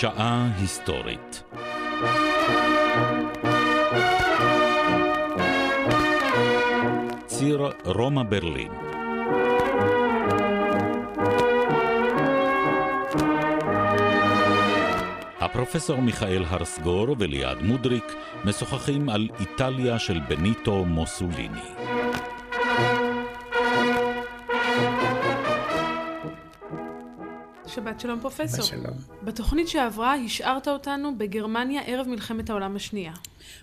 שעה היסטורית. ציר רומא ברלין הפרופסור מיכאל הרסגור וליעד מודריק משוחחים על איטליה של בניטו מוסוליני. שבת שלום פרופסור. שלום. בתוכנית שעברה השארת אותנו בגרמניה ערב מלחמת העולם השנייה.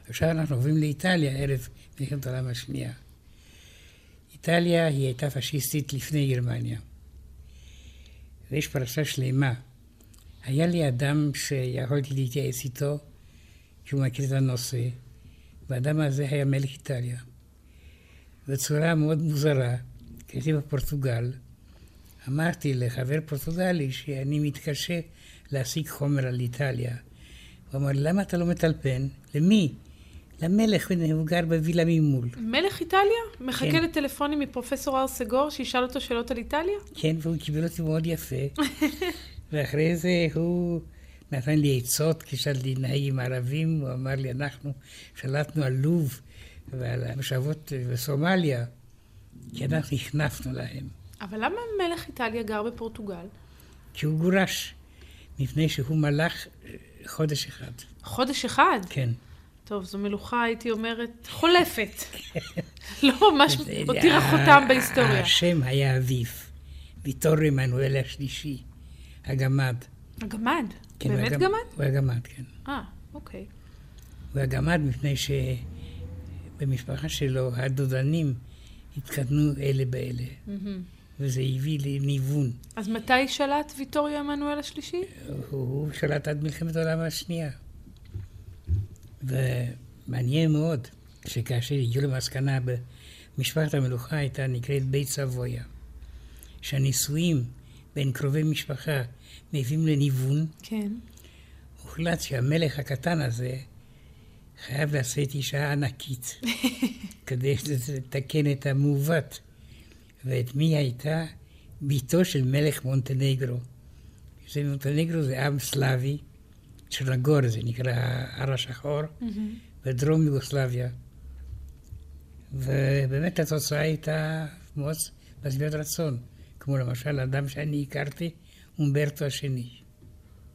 עכשיו אנחנו עוברים לאיטליה ערב מלחמת העולם השנייה. איטליה היא הייתה פשיסטית לפני גרמניה. ויש פרשה שלמה. היה לי אדם שיכולתי להתייעץ איתו, שהוא מכיר את הנושא, והאדם הזה היה מלך איטליה. בצורה מאוד מוזרה, כשהייתי בפורטוגל, אמרתי לחבר פורטוגלי שאני מתקשה להשיג חומר על איטליה. הוא אמר, למה אתה לא מטלפן? למי? למלך, הוא גר בווילה ממול. מלך איטליה? מחכה כן. לטלפונים מפרופסור הר סגור שישאל אותו שאלות על איטליה? כן, והוא קיבל אותי מאוד יפה. ואחרי זה הוא נתן לי עצות להתנהג עם ערבים, הוא אמר לי, אנחנו שלטנו על לוב ועל המושבות בסומליה, כי אנחנו הכנפנו להם. אבל למה מלך איטליה גר בפורטוגל? כי הוא גורש, מפני שהוא מלך אה, חודש אחד. חודש אחד? כן. טוב, זו מלוכה, הייתי אומרת, חולפת. לא ממש הותירה ה- חותם בהיסטוריה. השם היה אביו, ויטור עמנואל השלישי, הגמד. הגמד? כן, באמת היה גמד? הוא היה גמד, כן. אה, אוקיי. הוא היה גמד מפני שבמשפחה שלו הדודנים התקדמו אלה באלה, מהמם. וזה הביא לניוון. אז מתי שלט ויטוריו עמנואל השלישי? הוא, שלט עד מלחמת העולם השנייה. ומעניין מאוד שכאשר הגיעו למסקנה במשפחת המלוכה הייתה נקראת בית סבויה, שהנישואים בין קרובי משפחה מביאים לניוון, כן. הוחלט שהמלך הקטן הזה חייב לשאת אישה ענקית כדי לתקן את המעוות. ואת מי הייתה? בתו של מלך מונטנגרו. זה מונטנגרו זה עם סלאבי, צ'רנגור זה נקרא הר השחור, מהמם. בדרום יוגוסלביה. ובאמת התוצאה הייתה מאוד משביעת רצון, כמו למשל אדם שאני הכרתי, אומברטו השני.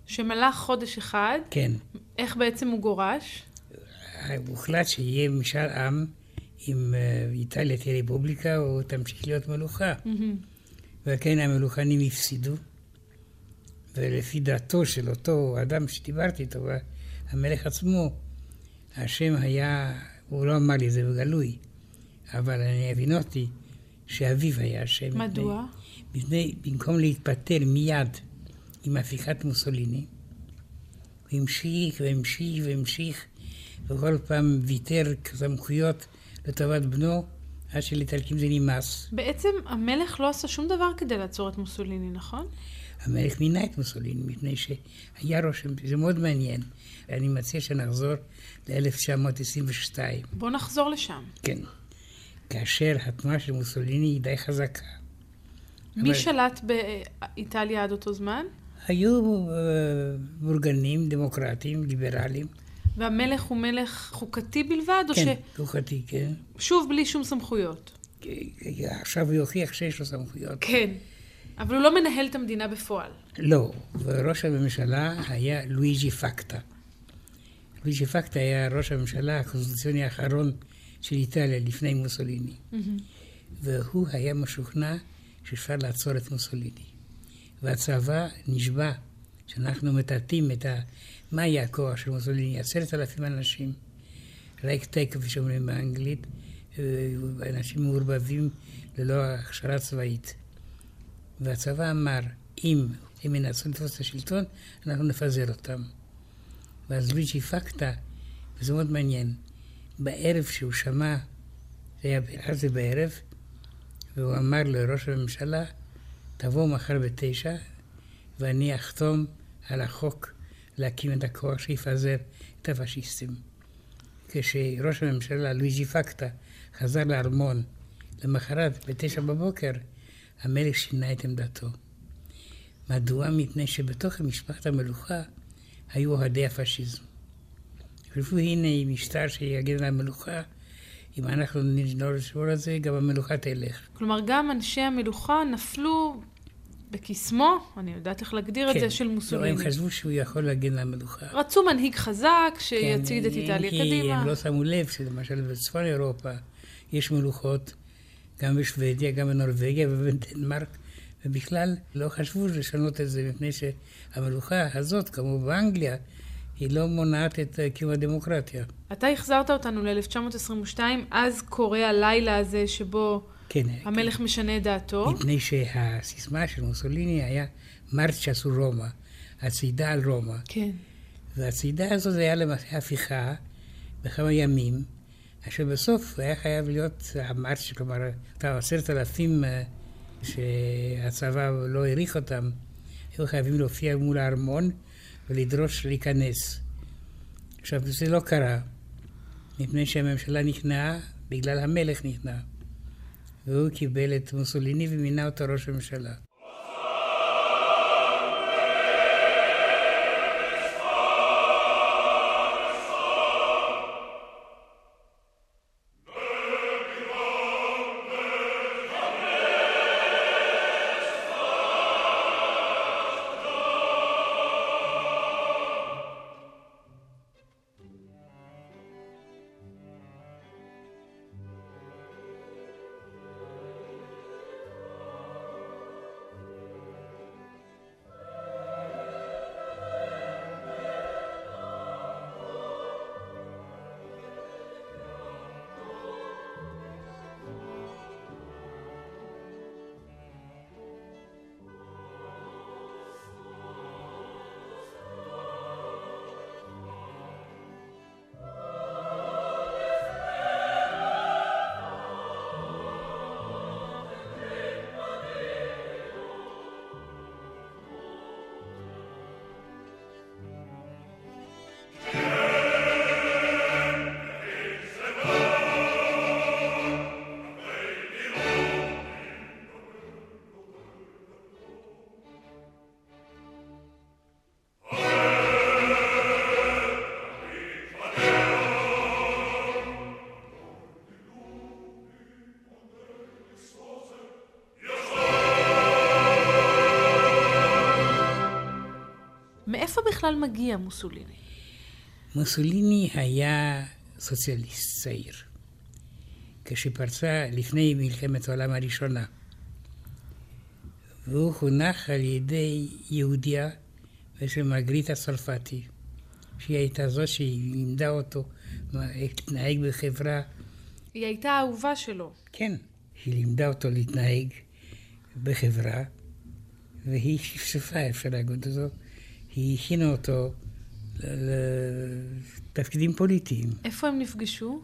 שמלך חודש אחד, כן. איך בעצם הוא גורש? הוחלט שיהיה משאל עם אם אה, איטליה תהיה רפובליקה או תמשיך להיות מלוכה. וכן המלוכנים הפסידו, ולפי דעתו של אותו אדם שדיברתי איתו, המלך עצמו, השם היה, הוא לא אמר לי את זה בגלוי, אבל אני הבינותי שאביו היה השם. מדוע? מפני, במקום להתפטר מיד עם הפיכת מוסוליני, הוא המשיך והמשיך והמשיך, וכל פעם ויתר סמכויות לטובת בנו, עד שלאיטלקים זה נמאס. בעצם המלך לא עשה שום דבר כדי לעצור את מוסוליני, נכון? המלך מינה את מוסוליני, מפני שהיה רושם, זה מאוד מעניין. אני מציע שנחזור ל-1922. בוא נחזור לשם. כן. כאשר התנועה של מוסוליני היא די חזקה. מי אבל- שלט באיטליה עד אותו זמן? היו אה, מאורגנים, דמוקרטים, ליברלים. והמלך הוא מלך חוקתי בלבד, או כן, חוקתי, כן. ששוב בלי שום סמכויות? עכשיו הוא יוכיח שיש לו סמכויות. כן. אבל הוא לא מנהל את המדינה בפועל. לא, וראש הממשלה היה לואיג'י פקטה. לואיג'י פקטה היה ראש הממשלה הקונסטיטוציוני האחרון של איטליה לפני מוסוליני. והוא היה משוכנע שאפשר לעצור את מוסוליני. והצבא נשבע שאנחנו מטאטאים את ה... מה היה הכוח של מוסוליני? עשרת אלפים אנשים, ragtag, כפי שאומרים באנגלית, אנשים מעורבבים ללא הכשרה צבאית. והצבא אמר, אם הם ינסו לתפוס את השלטון, אנחנו נפזר אותם. ואז לואיג'י פקטה, וזה מאוד מעניין, בערב שהוא שמע, זה היה אז בערב, והוא אמר לראש הממשלה, תבוא מחר בתשע, ואני אחתום על החוק להקים את הכוח שיפזר את הפשיסטים. כשראש הממשלה, לואיג'י פקטה, חזר לארמון למחרת, בתשע בבוקר, המלך שינה את עמדתו. מדוע? מפני שבתוך משפחת המלוכה היו אוהדי הפשיזם. חשבו, הנה משטר שיגן על המלוכה, אם אנחנו לא נשמור על זה, גם המלוכה תלך. כלומר, גם אנשי המלוכה נפלו בקסמו, אני יודעת איך להגדיר כן. את זה, של מוסוליני. לא, הם חשבו שהוא יכול להגן על המלוכה. רצו מנהיג חזק שיצעיד כן, את איטליה קדימה. הם לא שמו לב שלמשל בצפון אירופה יש מלוכות, גם בשוודיה, גם בנורבגיה ובדנמרק, ובכלל לא חשבו לשנות את זה, מפני שהמלוכה הזאת, כמו באנגליה, היא לא מונעת את קיום הדמוקרטיה. אתה החזרת אותנו ל-1922, אז קורה הלילה הזה שבו כן, המלך כן. משנה את דעתו. מפני שהסיסמה של מוסוליני היה מרצ'ה סו רומא, הצעידה על רומא. כן. והצעידה הזאת היה למעשה הפיכה בכמה ימים, אשר בסוף היה חייב להיות המרצ'ה, כלומר, עשרת אלפים אה, שהצבא לא העריך אותם, היו חייבים להופיע מול הארמון ולדרוש להיכנס. עכשיו, זה לא קרה, מפני שהממשלה נכנעה בגלל המלך נכנע. והוא קיבל את מוסוליני ומינה אותו ראש הממשלה. בכלל מגיע מוסוליני? מוסוליני היה סוציאליסט צעיר. כשפרצה לפני מלחמת העולם הראשונה. והוא חונך על ידי יהודיה בשם מרגריטה צרפתי, שהיא הייתה זו שלימדה אותו להתנהג בחברה. היא הייתה האהובה שלו. כן, היא לימדה אותו להתנהג בחברה, והיא שפשפה, אפשר להגיד זאת, היא הכינה אותו לתפקידים פוליטיים. איפה הם נפגשו?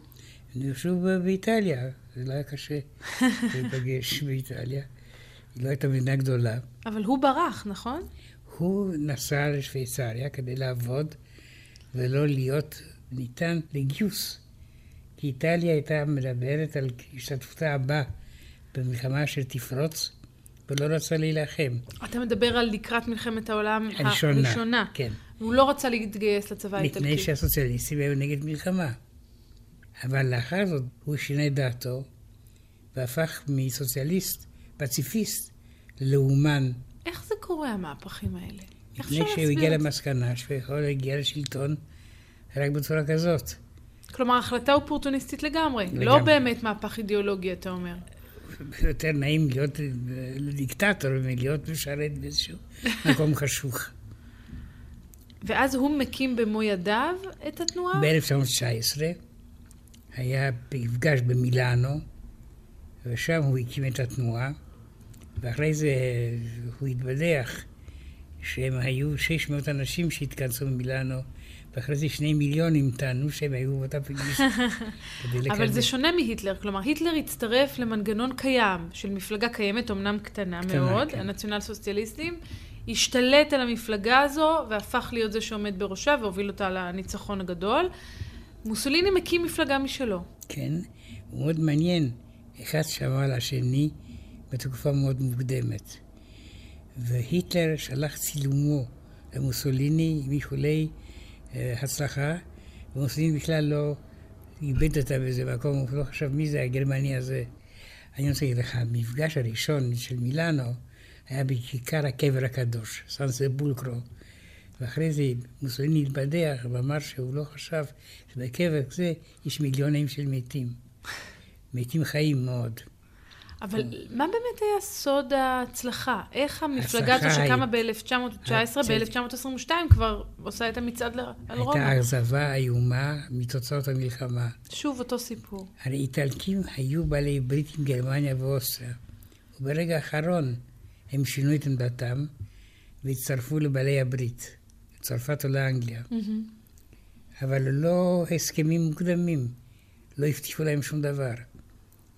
הם נפגשו באיטליה, זה לא היה קשה להיפגש באיטליה. היא לא הייתה מדינה גדולה. אבל הוא ברח, נכון? הוא נסע לשוויצריה כדי לעבוד ולא להיות ניתן לגיוס. כי איטליה הייתה מדברת על השתתפותה הבאה במלחמה שתפרוץ ולא רצה להילחם. אתה מדבר על לקראת מלחמת העולם הראשונה. הראשונה. כן. והוא לא רצה להתגייס לצבא האיטלקי. מפני שהסוציאליסטים היו נגד מלחמה. אבל לאחר זאת הוא שינה את דעתו, והפך מסוציאליסט, פציפיסט, לאומן. איך זה קורה, המהפכים האלה? מפני שהוא הגיע למסקנה שהוא יכול להגיע לשלטון רק בצורה כזאת. כלומר, החלטה אופורטוניסטית לגמרי. לגמרי. לא באמת מהפך אידיאולוגי, אתה אומר. יותר נעים להיות דיקטטור מלהיות משרת באיזשהו מקום חשוך. ואז הוא מקים במו ידיו את התנועה? ב-1919 היה מפגש במילאנו, ושם הוא הקים את התנועה, ואחרי זה הוא התבדח שהם היו 600 אנשים שהתכנסו במילאנו ואחרי זה שני מיליונים טענו שהם היו באותה פגישה. אבל זה שונה מהיטלר, כלומר, היטלר הצטרף למנגנון קיים של מפלגה קיימת, אמנם קטנה, קטנה מאוד, כן. הנציונל סוציאליסטים, השתלט על המפלגה הזו והפך להיות זה שעומד בראשה והוביל אותה לניצחון הגדול. מוסוליני מקים מפלגה משלו. כן, הוא מאוד מעניין. אחד שמע על השני בתקופה מאוד מוקדמת. והיטלר שלח צילומו ומוסוליני עם איחולי הצלחה, ומוסוליני בכלל לא איבד אותה באיזה מקום, הוא לא חשב מי זה הגרמני הזה. אני רוצה להגיד לך, המפגש הראשון של מילאנו היה בכיכר הקבר הקדוש, סנסה בולקרו. ואחרי זה מוסוליני התבדח ואמר שהוא לא חשב שבקבר כזה יש מיליונים של מתים. מתים חיים מאוד. אבל מה באמת היה סוד ההצלחה? איך המפלגה הזו שקמה ב-1919, ב-1922 כבר עושה את המצעד על רומא? הייתה אכזבה איומה מתוצאות המלחמה. שוב אותו סיפור. הרי איטלקים היו בעלי ברית עם גרמניה ואוסטריה, וברגע האחרון הם שינו את עמדתם והצטרפו לבעלי הברית, צרפת או לאנגליה. אבל לא הסכמים מוקדמים, לא הבטיחו להם שום דבר.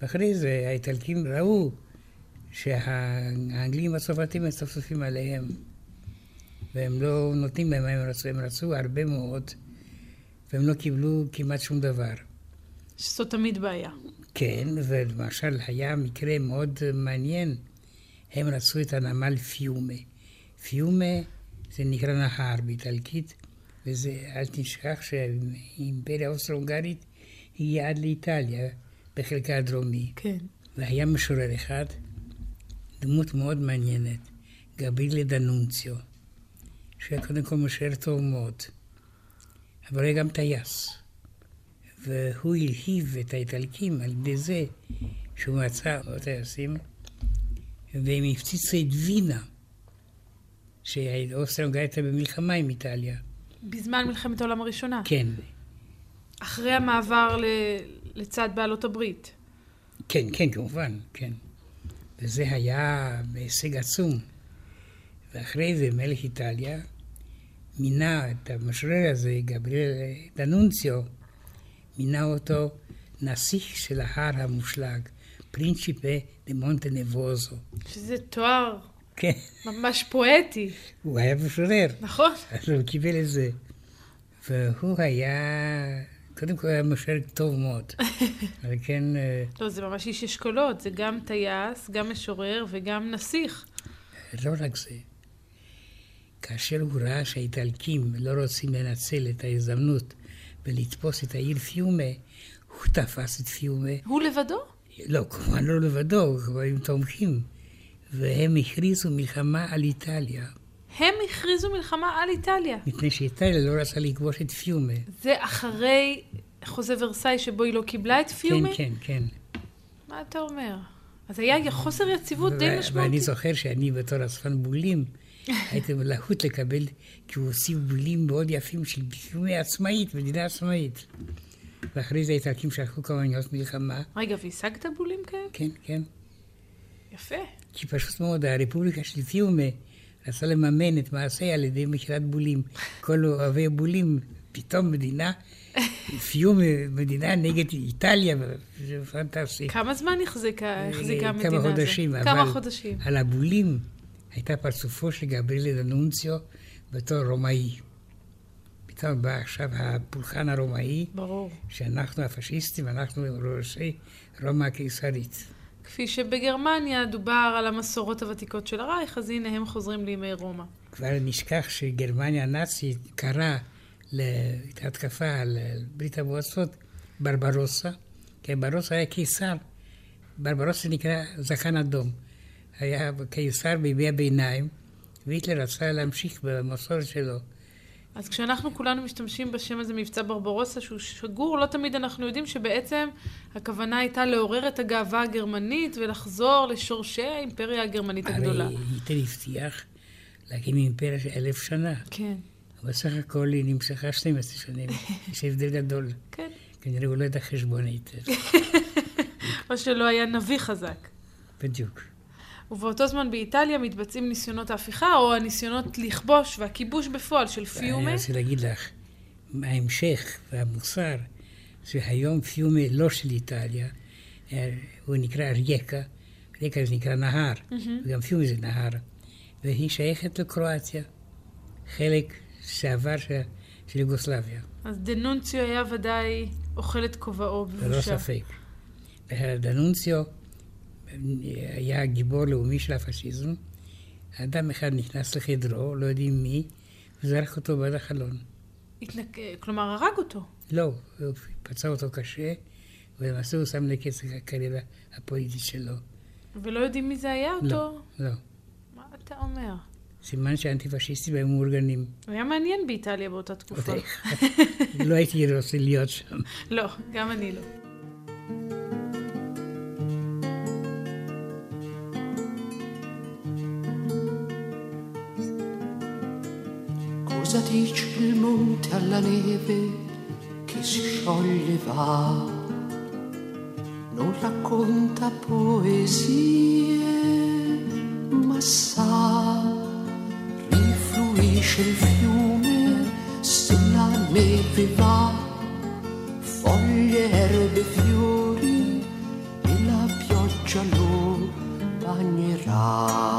ואחרי זה האיטלקים ראו שהאנגלים והצרפתים מצפצפים עליהם, והם לא נותנים להם מה הם רצו, הם רצו הרבה מאוד, והם לא קיבלו כמעט שום דבר. שזו תמיד בעיה. כן, ולמשל היה מקרה מאוד מעניין, הם רצו את הנמל פיומה. פיומה זה נקרא נהר באיטלקית, וזה, אל תשכח שהאימפריה האוסטרו-הונגרית הגיעה עד לאיטליה. בחלקה הדרומי. כן. והיה משורר אחד, דמות מאוד מעניינת, גברילה דנונציו, שהיה קודם כל משורר טוב מאוד, אבל היה גם טייס. והוא הלהיב את האיטלקים על ידי זה שהוא מצא עוד טייסים, והם הפציצו את וינה, שאוסטריה הייתה במלחמה עם איטליה. בזמן מלחמת העולם הראשונה? כן. אחרי המעבר ל... לצד בעלות הברית. כן, כן, כמובן, כן. וזה היה בהישג עצום. ואחרי זה מלך איטליה מינה את המשורר הזה, גבריאל דנונציו, מינה אותו נסיך של ההר המושלג, פרינצ'יפה דה מונטה נבוזו. שזה תואר כן. ממש פואטי. הוא היה משורר. נכון. אז הוא קיבל את זה. והוא היה קודם כל היה משל טוב מאוד. אבל כן... אה, לא, זה ממש איש אשכולות, זה גם טייס, גם משורר וגם נסיך. לא רק זה. כאשר הוא ראה שהאיטלקים לא רוצים לנצל את ההזדמנות ולתפוס את העיר פיומה, הוא תפס את פיומה. הוא לבדו? לא, כמובן לא לבדו, כבר עם תומכים. והם הכריזו מלחמה על איטליה. הם הכריזו מלחמה על איטליה. מפני שאיטליה לא רצה לכבוש את פיומה. זה אחרי חוזה ורסאי שבו היא לא קיבלה את פיומה? כן, כן, כן. מה אתה אומר? אז היה חוסר יציבות די משמעותי. ואני זוכר שאני בתור אספן בולים, הייתי מלהוט לקבל, כי הוא הוסיף בולים מאוד יפים של פיומה עצמאית, מדינה עצמאית. ואחרי זה האיטלקים שלחו כמה מניעות מלחמה. רגע, והשגת בולים כאלה? כן, כן. יפה. כי פשוט מאוד, הרפובליקה של פיומה רצה לממן את מעשה על ידי מכירת בולים. כל אוהבי בולים, פתאום מדינה, פיום מדינה נגד איטליה, זה פנטסטי. כמה זמן החזיקה המדינה הזאת? כמה חודשים. כמה חודשים. על הבולים הייתה פרצופו של גבריאל דנונציו בתור רומאי. פתאום בא עכשיו הפולחן הרומאי, ברור. שאנחנו הפשיסטים, אנחנו ראשי רומא הקיסרית. כפי שבגרמניה דובר על המסורות הוותיקות של הרייך, אז הנה הם חוזרים לימי רומא. כבר נשכח שגרמניה הנאצית קראה להתקפה על ברית המועצות ברברוסה, כי ברברוסה היה קיסר. ברברוסה נקרא זקן אדום. היה קיסר בימי הביניים, והיטלר רצה להמשיך במסורת שלו. אז כשאנחנו כולנו משתמשים בשם הזה מבצע ברברוסה, שהוא שגור, לא תמיד אנחנו יודעים שבעצם הכוונה הייתה לעורר את הגאווה הגרמנית ולחזור לשורשי האימפריה הגרמנית הגדולה. הרי היטל הבטיח להקים אימפריה של אלף שנה. כן. אבל סך הכל היא נמשכה 12 שנים. יש הבדל גדול. כן. כנראה הוא לא ידע חשבונית. או שלא היה נביא חזק. בדיוק. ובאותו זמן באיטליה מתבצעים ניסיונות ההפיכה, או הניסיונות לכבוש והכיבוש בפועל של פיומה. אני רוצה להגיד לך, ההמשך והמוסר, שהיום פיומה לא של איטליה, הוא נקרא רייקה, רייקה זה נקרא נהר, וגם פיומה זה נהר, והיא שייכת לקרואטיה, חלק שעבר של, של יוגוסלביה. אז דנונציו היה ודאי אוכל את כובעו בבושה. ללא ספק. דנונציו היה גיבור לאומי של הפשיזם. אדם אחד נכנס לחדרו, לא יודעים מי, וזרק אותו בעד החלון. התנק... כלומר, הרג אותו. לא, הוא פצע אותו קשה, ולמעשה הוא שם לקץ הקריירה הפוליטית שלו. ולא יודעים מי זה היה לא, אותו? לא. מה אתה אומר? סימן שהאנטי-פשיסטים היו מאורגנים. היה מעניין באיטליה באותה תקופה. לא הייתי רוצה להיות שם. לא, גם אני לא. Cosa dice il monte alla neve che si scioglie va? Non racconta poesie, ma sa, rifluisce il fiume se la neve va, foglie, erbe, fiori e la pioggia lo bagnerà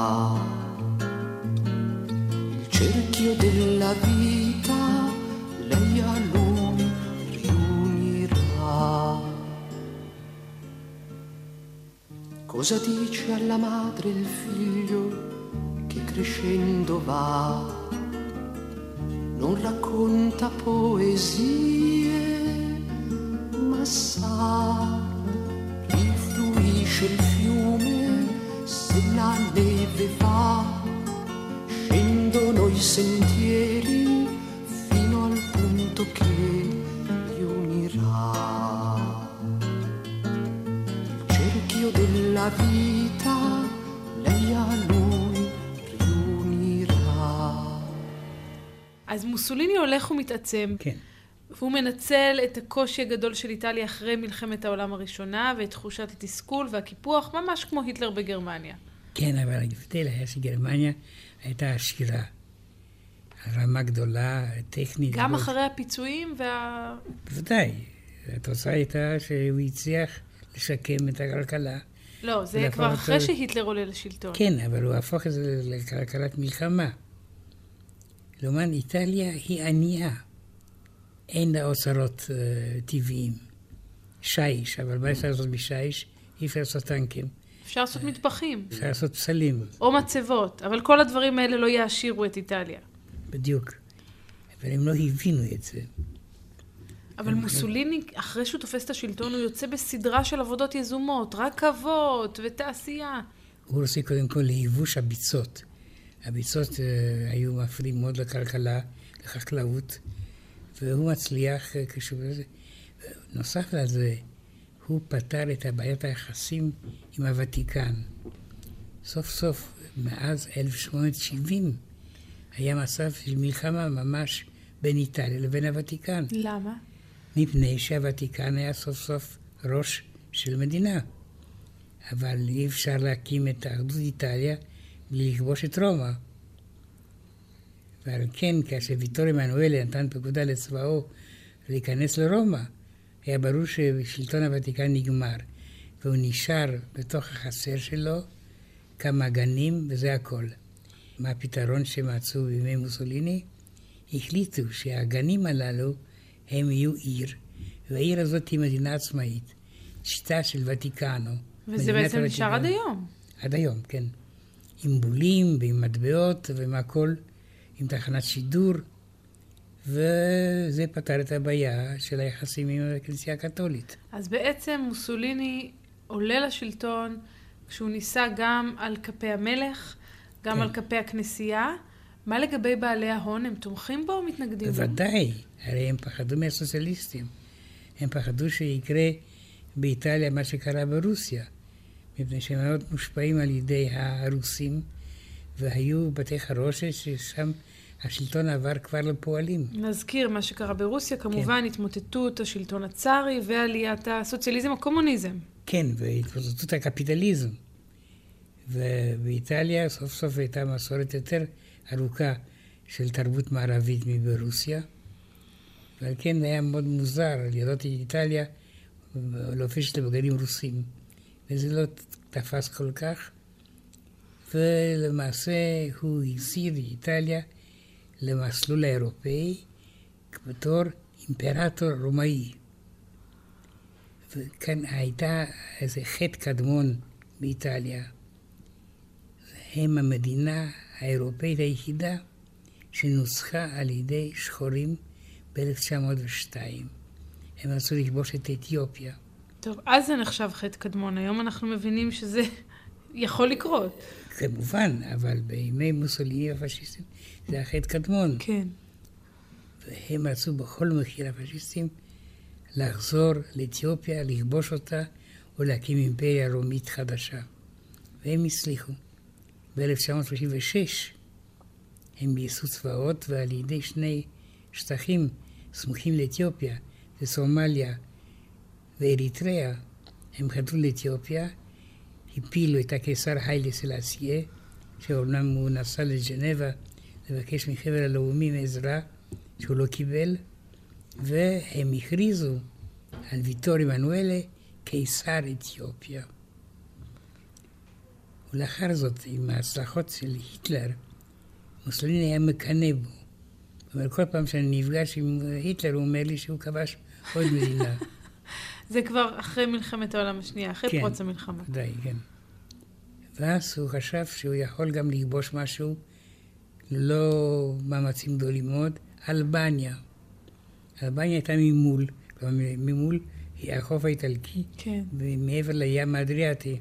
Cosa dice alla madre il figlio che crescendo va? Non racconta poesie, ma sa, rifluisce il fiume se la neve va scendono i sentieri מוסוליני הולך ומתעצם. כן. והוא מנצל את הקושי הגדול של איטליה אחרי מלחמת העולם הראשונה, ואת תחושת התסכול והקיפוח, ממש כמו היטלר בגרמניה. כן, אבל ההבדל היה שגרמניה הייתה עשירה. רמה גדולה, טכנית. גם מאוד. אחרי הפיצויים וה... בוודאי. התוצאה הייתה שהוא הצליח לשקם את הכלכלה. לא, זה כבר אותו- אחרי שהיטלר עולה לשלטון. כן, אבל הוא הפך את זה לכלכלת מלחמה. לעומת איטליה היא ענייה. אין לה אוצרות uh, טבעיים. שיש, אבל מה אפשר לעשות בשיש? אי אפשר לעשות טנקים. אפשר לעשות מטבחים, אפשר לעשות פסלים, או מצבות, אבל כל הדברים האלה לא יעשירו את איטליה. בדיוק. אבל הם לא הבינו את זה. אבל מוסוליני, אחרי שהוא תופס את השלטון, הוא יוצא בסדרה של עבודות יזומות, רכבות ותעשייה. הוא רוצה קודם כל לייבוש הביצות. הביצות uh, היו מפריעים מאוד לכלכלה, לחקלאות, והוא מצליח uh, כשהוא... נוסף לזה, הוא פתר את בעיית היחסים עם הוותיקן. סוף סוף, מאז 1870, היה מצב של מלחמה ממש בין איטליה לבין הוותיקן. למה? מפני שהוותיקן היה סוף סוף ראש של מדינה. אבל אי אפשר להקים את אחדות איטליה לכבוש את רומא. ועל כן, כאשר ויטור עמנואל נתן פקודה לצבאו להיכנס לרומא, היה ברור ששלטון הוותיקן נגמר, והוא נשאר בתוך החצר שלו כמה גנים, וזה הכל. מה הפתרון שמצאו בימי מוסוליני? החליטו שהגנים הללו הם יהיו עיר, והעיר הזאת היא מדינה עצמאית, שיטה של ותיקנו. וזה בעצם נשאר עד. היום. עד היום, כן. עם בולים ועם מטבעות ועם הכל, עם תחנת שידור, וזה פתר את הבעיה של היחסים עם הכנסייה הקתולית. אז בעצם מוסוליני עולה לשלטון כשהוא נישא גם על כפי המלך, גם כן. על כפי הכנסייה. מה לגבי בעלי ההון? הם תומכים בו או מתנגדים לו? בוודאי, הרי הם פחדו מהסוציאליסטים. הם פחדו שיקרה באיטליה מה שקרה ברוסיה, מפני שהם מאוד מושפעים על ידי הרוסים, והיו בתי חרושת ששם השלטון עבר כבר לפועלים. נזכיר מה שקרה ברוסיה, כמובן התמוטטות השלטון הצארי ועליית הסוציאליזם הקומוניזם. כן, והתפוצצות הקפיטליזם. ובאיטליה סוף סוף הייתה מסורת יותר ארוכה של תרבות מערבית מברוסיה, ועל כן היה מאוד מוזר לראות את איטליה לובשת לבגדים רוסים, וזה לא תפס כל כך, ולמעשה הוא את איטליה למסלול האירופאי בתור אימפרטור רומאי. וכאן הייתה איזה חטא קדמון באיטליה. הם המדינה האירופאית היחידה שנוסחה על ידי שחורים ב-1902. הם רצו לכבוש את אתיופיה. טוב, אז זה נחשב חטא קדמון. היום אנחנו מבינים שזה יכול לקרות. כמובן, אבל בימי מוסוליני הפשיסטים זה היה חטא קדמון. כן. והם רצו בכל מחיר, הפשיסטים, לחזור לאתיופיה, לכבוש אותה ולהקים אימפריה רומית חדשה. והם הצליחו. ב-1936 הם גייסו צבאות ועל ידי שני שטחים סמוכים לאתיופיה, זה סומליה ואריתריאה, הם חדרו לאתיופיה, הפילו את הקיסר היילה סלאסיה, שאומנם הוא נסע לג'נבה לבקש מחבר הלאומים עזרה, שהוא לא קיבל, והם הכריזו על ויטור עמנואלה קיסר אתיופיה. ולאחר זאת, עם ההצלחות של היטלר, מוסליני היה מקנא בו. אבל כל פעם שאני נפגש עם היטלר, הוא אומר לי שהוא כבש עוד מדינה. זה כבר אחרי מלחמת העולם השנייה, אחרי כן, פרוץ המלחמה. די, כן. ואז הוא חשב שהוא יכול גם לכבוש משהו, לא מאמצים גדולים מאוד, אלבניה. אלבניה הייתה ממול, כלומר ממול היא החוף האיטלקי, כן. ומעבר לים האדריאטי.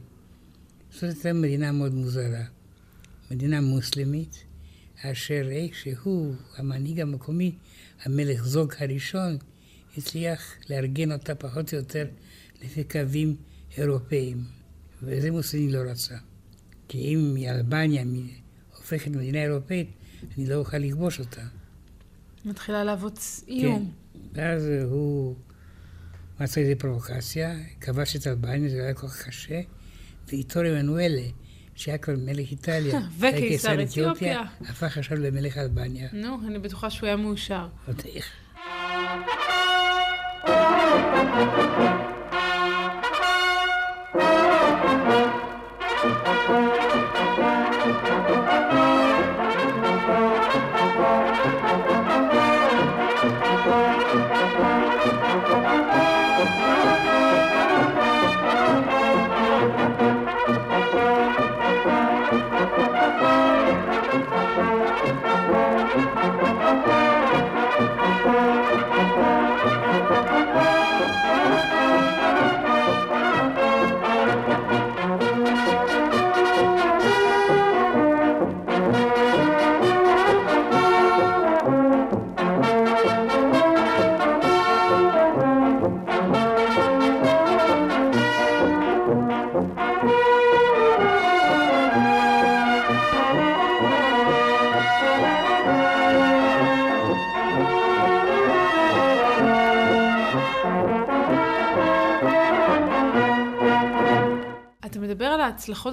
זאת הייתה מדינה מאוד מוזרה. מדינה מוסלמית, אשר איכשהו, המנהיג המקומי, המלך זוג הראשון, הצליח לארגן אותה פחות או יותר לפי קווים אירופאיים. וזה מוסליני לא רצה. כי אם אלבניה הופכת למדינה אירופאית, אני לא אוכל לכבוש אותה. מתחילה להוות איום. כן. ואז הוא מצא איזה פרובוקציה, כבש את אלבניה, זה היה כל כך קשה, ואיתו רמנואלה, שהיה כבר מלך איטליה, וקיסר אתיופיה, הפך עכשיו למלך אלבניה. נו, אני בטוחה שהוא היה מאושר. עוד איך. ההצלחות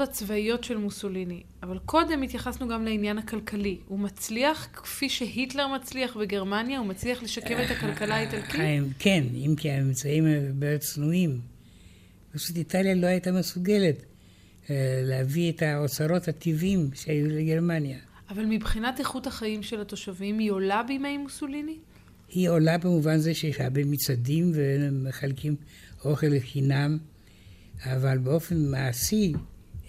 הצבאיות של מוסוליני, אבל קודם התייחסנו גם לעניין הכלכלי. הוא מצליח, כפי שהיטלר מצליח בגרמניה, הוא מצליח לשקם את הכלכלה האיטלקית? כן, אם כי האמצעים באמת צנועים. פשוט איטליה לא הייתה מסוגלת אה, להביא את האוצרות הטבעיים שהיו לגרמניה. אבל מבחינת איכות החיים של התושבים, היא עולה בימי מוסוליני? היא עולה במובן זה שיש הרבה מצעדים ומחלקים אוכל לחינם. אבל באופן מעשי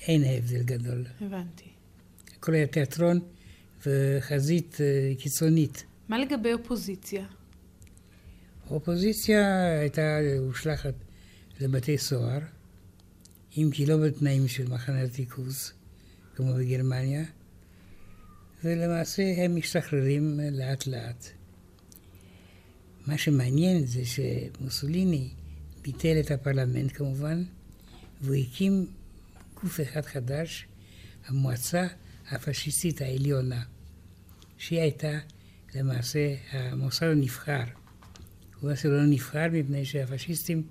אין הבדל גדול. הבנתי. היה תיאטרון וחזית אה, קיצונית. מה לגבי אופוזיציה? האופוזיציה הייתה הושלכת לבתי סוהר, אם כי לא בתנאים של מחנה ריכוז, כמו בגרמניה, ולמעשה הם משתחררים לאט לאט. מה שמעניין זה שמוסוליני ביטל את הפרלמנט כמובן, והוא הקים גוף אחד חדש, המועצה הפשיסטית העליונה, שהיא הייתה למעשה המוסד הנבחר. הוא למעשה לא נבחר מפני שהפשיסטים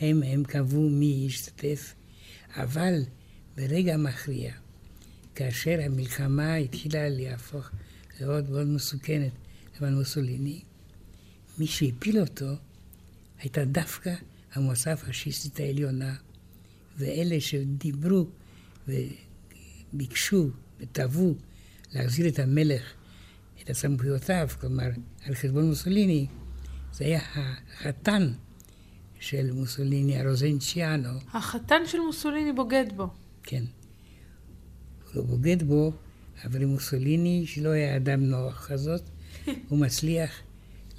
הם, הם קבעו מי ישתתף, אבל ברגע המכריע, כאשר המלחמה התחילה להפוך לעוד מאוד מסוכנת למען מוסוליני, מי שהפיל אותו הייתה דווקא המועצה הפשיסטית העליונה, ואלה שדיברו וביקשו ותבעו להחזיר את המלך, את הסמכויותיו, כלומר, על חשבון מוסוליני, זה היה החתן של מוסוליני, הרוזנצ'יאנו. החתן של מוסוליני בוגד בו. כן. הוא לא בוגד בו, אבל מוסוליני, שלא היה אדם נוח כזאת, הוא מצליח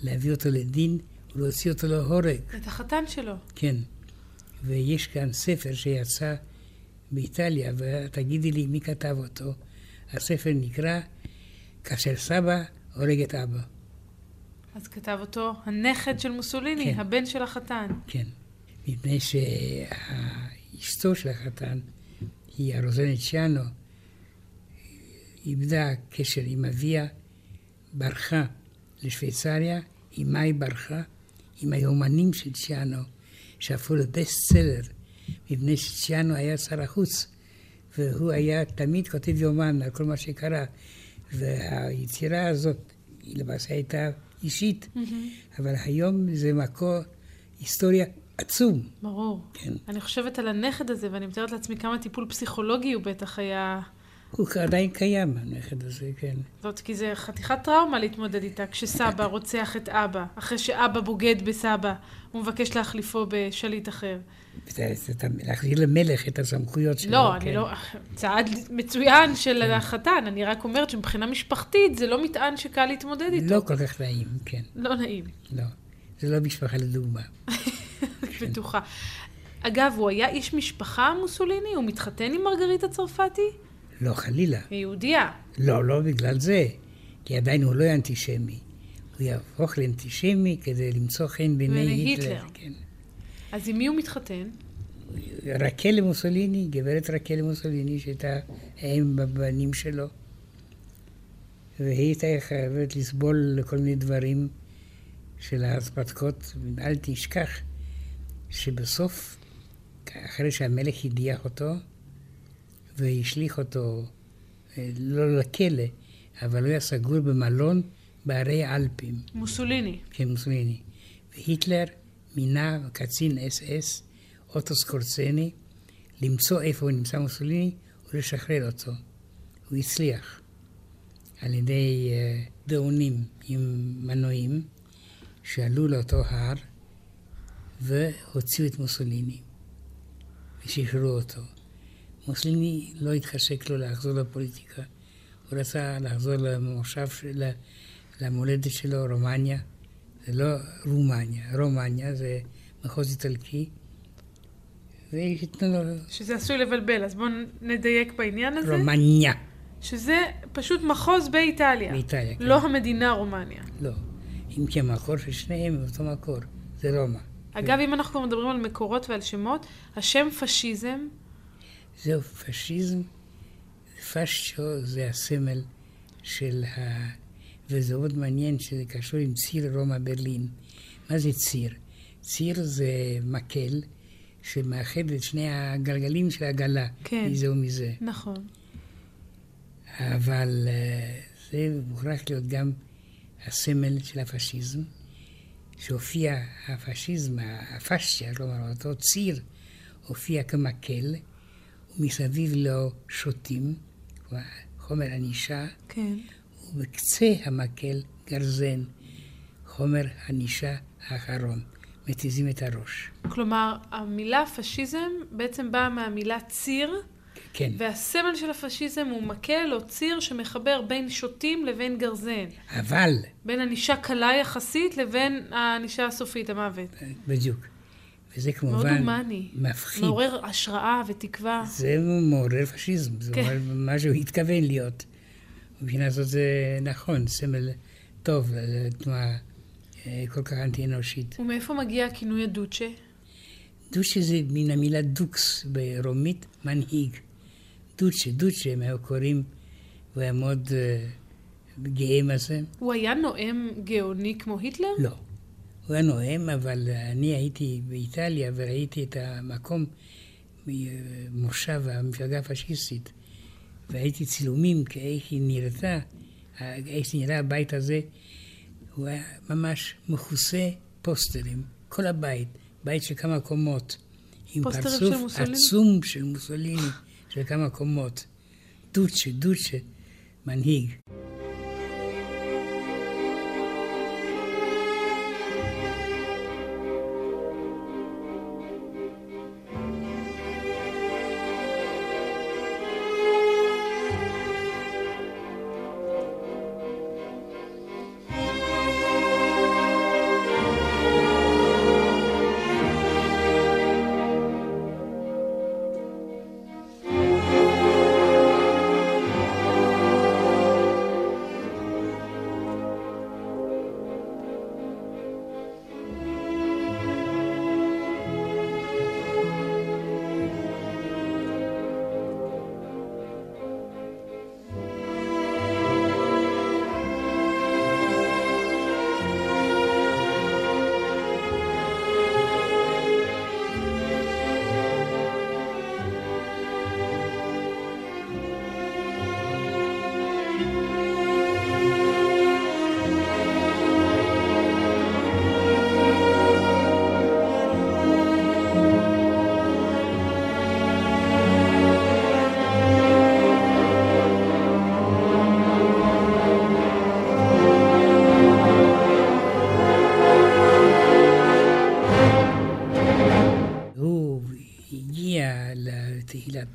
להביא אותו לדין ולהוציא אותו להורג. את החתן שלו. כן. ויש כאן ספר שיצא באיטליה, ותגידי לי מי כתב אותו. הספר נקרא כאשר סבא הורג את אבא. אז כתב אותו הנכד של מוסוליני, כן. הבן של החתן. כן. מפני שאשתו של החתן היא הרוזנציאנו, איבדה קשר עם אביה, ברחה לשוויצריה, עם מאי ברחה, עם היומנים של צ'יאנו, שהפכו לבסט סלר, מפני שצ'יאנו היה שר החוץ, והוא היה תמיד כותב יומן על כל מה שקרה. והיצירה הזאת, היא למעשה הייתה אישית, mm-hmm. אבל היום זה מקור היסטוריה עצום. ברור. כן. אני חושבת על הנכד הזה, ואני מתארת לעצמי כמה טיפול פסיכולוגי הוא בטח היה... הוא עדיין קיים, הנכד הזה, כן. זאת כי זה חתיכת טראומה להתמודד איתה, כשסבא רוצח את אבא, אחרי שאבא בוגד בסבא, הוא מבקש להחליפו בשליט אחר. להחזיר למלך את הסמכויות שלו. לא, כן. אני לא... צעד מצוין של. החתן, אני רק אומרת שמבחינה משפחתית זה לא מטען שקל להתמודד איתו. לא כל כך נעים, כן. לא נעים. לא, זה לא משפחה לדוגמה. כן. בטוחה. אגב, הוא היה איש משפחה מוסוליני? הוא מתחתן עם מרגריטה צרפתי? לא, חלילה. היא יהודייה. לא, לא בגלל זה. כי עדיין הוא לא היה אנטישמי. הוא יהפוך לאנטישמי כדי למצוא חן בעיני היטלר. היטלר. כן. אז עם מי הוא מתחתן? רקל מוסוליני, גברת רקל מוסוליני, שהייתה אם בבנים שלו. והיא הייתה חייבת לסבול לכל מיני דברים של ההספתקות. אל תשכח שבסוף, אחרי שהמלך הדיח אותו, והשליך אותו, אה, לא לכלא, אבל הוא היה סגור במלון בערי האלפים. מוסוליני. כן, מוסוליני. והיטלר מינה קצין אס אס, אוטו סקורצני, למצוא איפה הוא נמצא מוסוליני ולשחרר אותו. הוא הצליח על ידי uh, דאונים עם מנועים שעלו לאותו הר והוציאו את מוסוליני ושחררו אותו. מוסליני לא התחשק לו לחזור לפוליטיקה. הוא רצה לחזור למושב, למולדת שלו, רומניה. זה לא רומניה, רומניה זה מחוז איטלקי. לו... שזה עשוי לבלבל, אז בואו נדייק בעניין הזה. רומניה. שזה פשוט מחוז באיטליה. באיטליה, כן. לא המדינה רומניה. לא. אם כי המקור של שניהם הוא אותו מקור, זה רומא. אגב, אם אנחנו מדברים על מקורות ועל שמות, השם פשיזם זהו פשיזם, פשצ'ו זה הסמל של ה... וזה מאוד מעניין שזה קשור עם ציר רומא ברלין. מה זה ציר? ציר זה מקל שמאחד את שני הגלגלים של העגלה, כן. מזה ומזה. נכון. אבל אה, זה מוכרח להיות גם הסמל של הפשיזם, שהופיע הפשיזם, הפשצ'ה, כלומר אותו ציר, הופיע כמקל. ומסביב לו שוטים, חומר ענישה, כן. ובקצה המקל גרזן, חומר ענישה האחרון. מתיזים את הראש. כלומר, המילה פשיזם בעצם באה מהמילה ציר, כן. והסמל של הפשיזם הוא מקל או ציר שמחבר בין שוטים לבין גרזן. אבל... בין ענישה קלה יחסית לבין הענישה הסופית, המוות. בדיוק. וזה כמובן מאוד הומני. מפחיד. מעורר השראה ותקווה. זה מעורר פשיזם, זה כן. מה שהוא התכוון להיות. מבחינה זאת זה נכון, סמל טוב לתנועה אה, כל כך אנטי-אנושית. ומאיפה מגיע הכינוי הדוצ'ה? דוצ'ה זה מן המילה דוקס ברומית, מנהיג. דוצ'ה, דוצ'ה, הם היו קוראים, הוא היה מאוד uh, גאה בזה. הוא היה נואם גאוני כמו היטלר? לא. הוא היה נואם, אבל אני הייתי באיטליה וראיתי את המקום, מושב המפלגה הפשיסטית, והייתי צילומים כאיך היא נראתה, איך נראה הבית הזה. הוא היה ממש מכוסה פוסטרים, כל הבית, בית של כמה קומות, עם פרצוף של עצום של מוסוליני, של כמה קומות. דוצ'ה, דוצ'ה, מנהיג.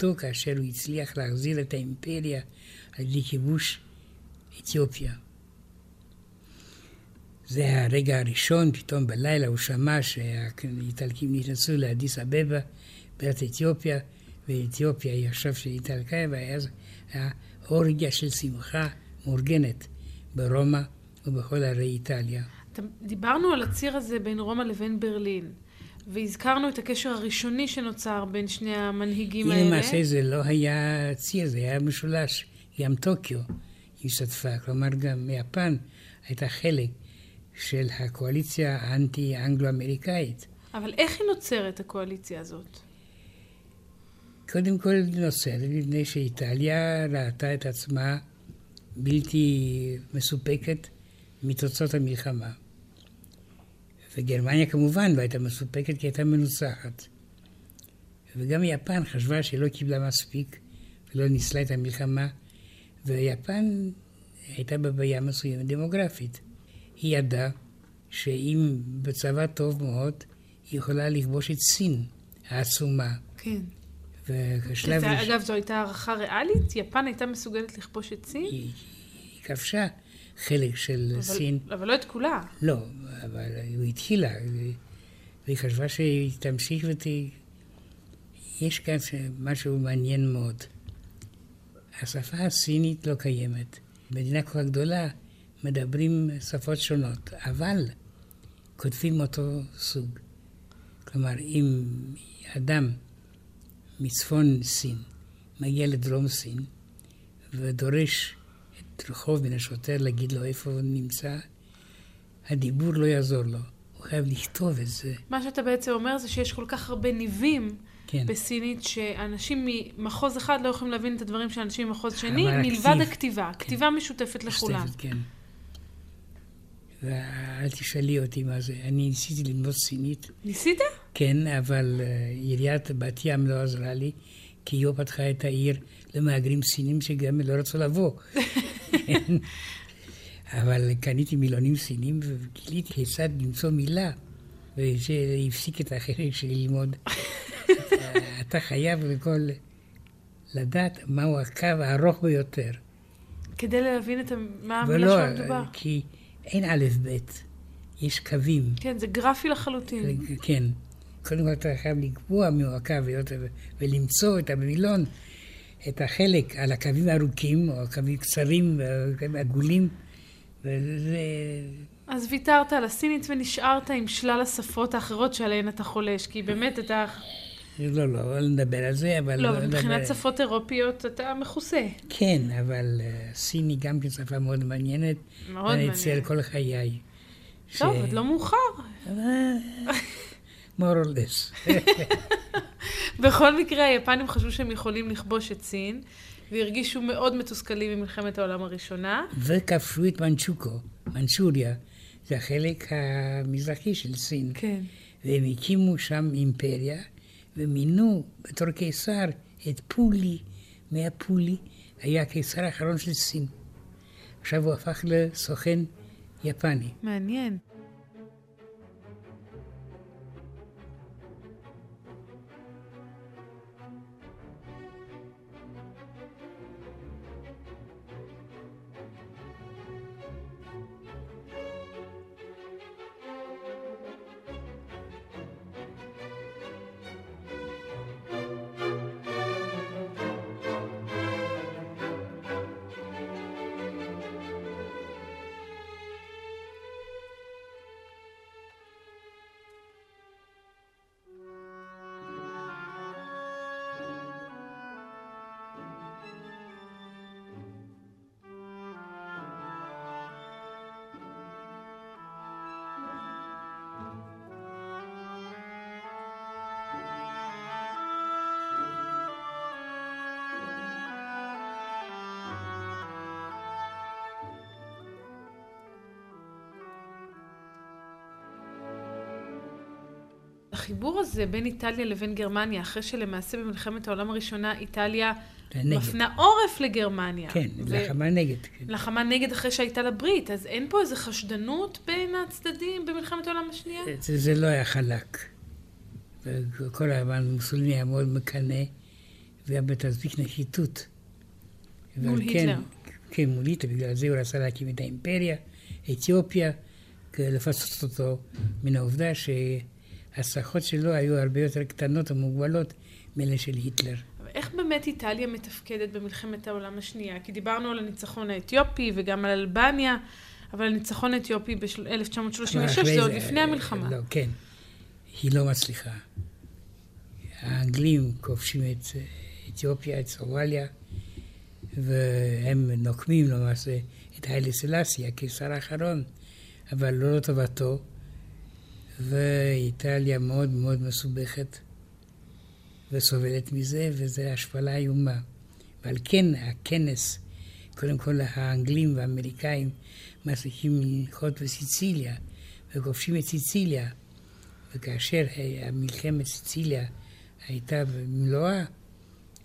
תחילתו כאשר הוא הצליח להחזיר את האימפריה על ידי כיבוש אתיופיה. זה הרגע הראשון, פתאום בלילה הוא שמע שהאיטלקים נכנסו לאדיס אבבה, בירת אתיופיה, ואתיופיה היא עכשיו של איטלקיה, ואז היה אורגיה של שמחה מאורגנת ברומא ובכל ערי איטליה. דיברנו על הציר הזה בין רומא לבין ברלין. והזכרנו את הקשר הראשוני שנוצר בין שני המנהיגים האלה. למעשה זה לא היה ציר, זה היה משולש. גם טוקיו השתתפה, כלומר גם יפן הייתה חלק של הקואליציה האנטי-אנגלו-אמריקאית. אבל איך היא נוצרת, הקואליציה הזאת? קודם כל נוצרת מפני שאיטליה ראתה את עצמה בלתי מסופקת מתוצאות המלחמה. וגרמניה כמובן לא הייתה מסופקת כי הייתה מנוצחת. וגם יפן חשבה שהיא לא קיבלה מספיק ולא ניסלה את המלחמה, ויפן הייתה בבעיה מסוימת דמוגרפית. היא ידעה שאם בצבא טוב מאוד, היא יכולה לכבוש את סין העצומה. כן. ובשלב... אגב, זו הייתה הערכה ריאלית? יפן הייתה מסוגלת לכבוש את סין? היא, היא כבשה חלק של אבל, סין. אבל לא את כולה. לא, אבל היא התחילה, והיא חשבה שהיא תמשיך ות... יש כאן משהו מעניין מאוד. השפה הסינית לא קיימת. מדינה כל כך גדולה, מדברים שפות שונות, אבל כותבים אותו סוג. כלומר, אם אדם מצפון סין מגיע לדרום סין ודורש רחוב מן השוטר להגיד לו איפה הוא נמצא, הדיבור לא יעזור לו. הוא חייב לכתוב את זה. מה שאתה בעצם אומר זה שיש כל כך הרבה ניבים כן. בסינית, שאנשים ממחוז אחד לא יכולים להבין את הדברים של אנשים ממחוז שני, מלבד הכתיב- הכתיבה. כן. כתיבה משותפת לכולם. משותפת, כן. ואל תשאלי אותי מה זה. אני ניסיתי ללמוד סינית, ניסית? כן, אבל אה, עיריית בת ים לא עזרה לי, כי היא לא פתחה את העיר למהגרים סינים שגם לא רצו לבוא. כן. אבל קניתי מילונים סינים וגיליתי כיצד למצוא מילה, וזה הפסיק את החלק שלי ללמוד. אתה- אתה חייב לכל... לדעת מהו הקו הארוך ביותר. כדי להבין את מה המילה ולא, שלה מדובר. כי אין א' ב', יש קווים. כן, זה גרפי לחלוטין. כן. קודם כל אתה חייב לקבוע מהו הקו ולמצוא את המילון, את החלק על הקווים הארוכים, או הקווים קצרים, והקווים עגולים, וזה... אז ויתרת על הסינית ונשארת עם שלל השפות האחרות שעליהן אתה חולש, כי באמת אתה... לא, לא, לא נדבר על זה, אבל... לא, אבל נדבר- מבחינת שפות אירופיות אתה מכוסה. כן, אבל אה, סין היא גם כן שפה מאוד מעניינת. מאוד ואני מעניין. אציע לכל חיי. טוב, ש- עוד לא מאוחר. More or less. בכל מקרה, היפנים חשבו שהם יכולים לכבוש את סין, והרגישו מאוד מתוסכלים ממלחמת העולם הראשונה. וכבשו את מנצ'וקו, מנצ'וריה, זה החלק המזרחי של סין. כן. והם הקימו שם אימפריה, ומינו בתור קיסר את פולי, מהפולי, היה הקיסר האחרון של סין. עכשיו הוא הפך לסוכן יפני. מעניין. החיבור הזה בין איטליה לבין גרמניה, אחרי שלמעשה במלחמת העולם הראשונה איטליה נגד. מפנה עורף לגרמניה. כן, ו- לחמה נגד. כן. לחמה נגד אחרי שהייתה לה ברית, אז אין פה איזו חשדנות בין הצדדים במלחמת העולם השנייה? זה, זה לא היה חלק. וכל הזמן מוסוליני היה מאוד מקנא, והיה בתזביק נחיתות. מול היטלר. כן, מול היטלר, בגלל זה הוא רצה להקים את האימפריה, אתיופיה, לפצות אותו מן העובדה שההצלחות שלו היו הרבה יותר קטנות ומוגבלות מאלה של היטלר. איך באמת איטליה מתפקדת במלחמת העולם השנייה? כי דיברנו על הניצחון האתיופי וגם על אלבניה, אבל הניצחון האתיופי ב-1936 זה עוד לפני המלחמה. לא, כן. היא לא מצליחה. האנגלים כובשים את אתיופיה, את סומליה, והם נוקמים למעשה את היילי סלאסי, הקיסר האחרון, אבל לא לטובתו, ואיטליה מאוד מאוד מסובכת. וסובלת מזה, וזו השפלה איומה. ועל כן הכנס, קודם כל האנגלים והאמריקאים מצליחים לנחות בסיציליה, וכובשים את סיציליה, וכאשר המלחמת סיציליה הייתה במלואה,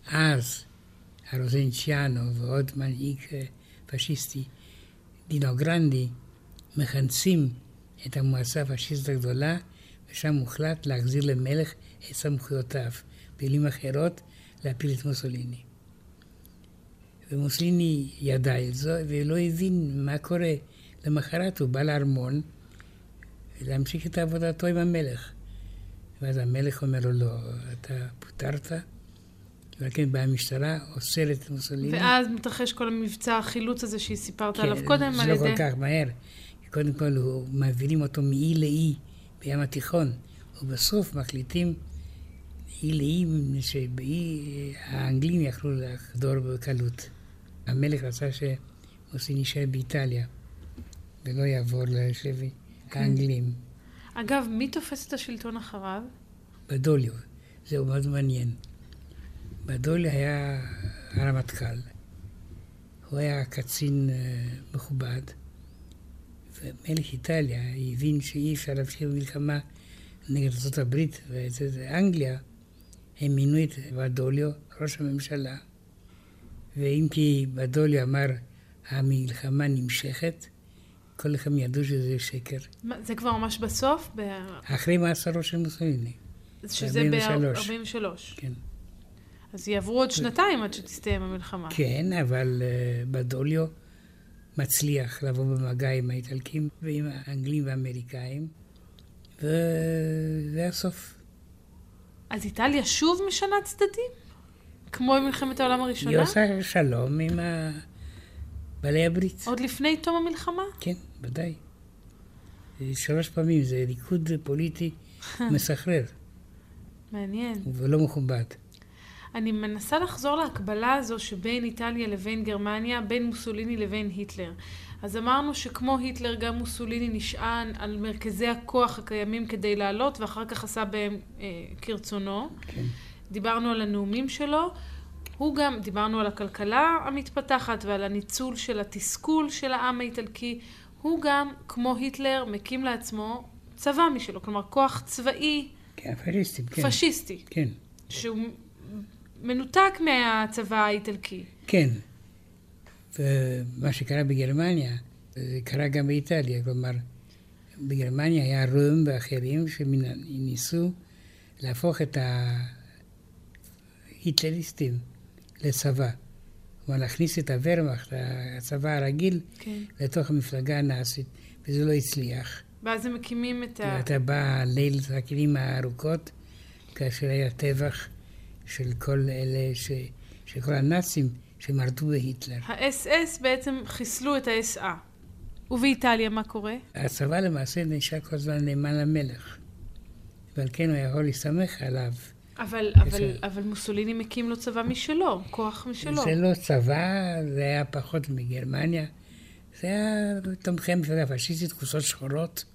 אז הרוזנציאנו ועוד מנהיג אה, פשיסטי, דינו גרנדי, מכנסים את המועצה הפשיסטית הגדולה, ושם הוחלט להחזיר למלך את סמכויותיו. פעילים אחרות להפיל את מוסוליני. ומוסוליני ידע את זה ולא הבין מה קורה. למחרת הוא בא לארמון להמשיך את עבודתו עם המלך. ואז המלך אומר לו, לא, אתה פוטרת, ועל כן באה המשטרה, אוסרת את מוסוליני. ואז מתרחש כל המבצע החילוץ הזה שסיפרת כן, עליו קודם, על ידי... זה לא כל כך מהר. קודם כל, הוא, מעבירים אותו מאי לאי בים התיכון, ובסוף מחליטים אי לאי, שבאי האנגלים יכלו לחדור בקלות. המלך רצה שמוסין יישאר באיטליה, ולא יעבור לשבי כן. האנגלים. אגב, מי תופס את השלטון אחריו? בדוליו. זהו מאוד מעניין. בדוליו היה הרמטכ"ל. הוא היה קצין uh, מכובד, ומלך איטליה הבין שאי אפשר להמשיך במלחמה נגד ארה"ב ואנגליה, הם מינו את בדוליו, ראש הממשלה, ואם כי בדוליו אמר, המלחמה נמשכת, כל אחד ידעו שזה שקר. מה, זה כבר ממש בסוף? ב... אחרי מאסרו של מוסוליני. שזה ב-43. כן. אז יעברו עוד שנתיים עד שתסתיים המלחמה. כן, אבל uh, בדוליו מצליח לבוא במגע עם האיטלקים ועם האנגלים והאמריקאים, וזה הסוף. אז איטליה שוב משנה צדדים? כמו במלחמת העולם הראשונה? היא עושה שלום עם בעלי הברית. עוד לפני תום המלחמה? כן, ודאי. שלוש פעמים, זה ליכוד פוליטי מסחרר. מעניין. ולא מכובד. אני מנסה לחזור להקבלה הזו שבין איטליה לבין גרמניה, בין מוסוליני לבין היטלר. אז אמרנו שכמו היטלר גם מוסוליני נשען על מרכזי הכוח הקיימים כדי לעלות ואחר כך עשה בהם אה, כרצונו. כן. דיברנו על הנאומים שלו. הוא גם, דיברנו על הכלכלה המתפתחת ועל הניצול של התסכול של העם האיטלקי. הוא גם, כמו היטלר, מקים לעצמו צבא משלו, כלומר כוח צבאי. כן, פשיסטי, כן. פשיסטי. כן. שהוא מנותק מהצבא האיטלקי. כן. ומה שקרה בגרמניה, זה קרה גם באיטליה. כלומר, בגרמניה היה רום ואחרים שניסו להפוך את ההיטלריסטים לצבא. כלומר, להכניס את הוורמאכט, הצבא הרגיל, כן. לתוך המפלגה הנאצית, וזה לא הצליח. ואז הם מקימים את ה... ואתה בא ליל הכלים הארוכות, כאשר היה טבח של כל אלה, ש... של כל הנאצים שמרדו בהיטלר. האס-אס בעצם חיסלו את האס-אה. ובאיטליה מה קורה? הצבא למעשה נשאר כל הזמן נאמן למלך, ועל כן הוא יכול להסתמך עליו. אבל, אבל, אבל מוסוליני מקים לו צבא משלו, כוח משלו. זה לא צבא, זה היה פחות מגרמניה. זה היה תומכי המפלגה הפשיסטית, כוסות שחורות,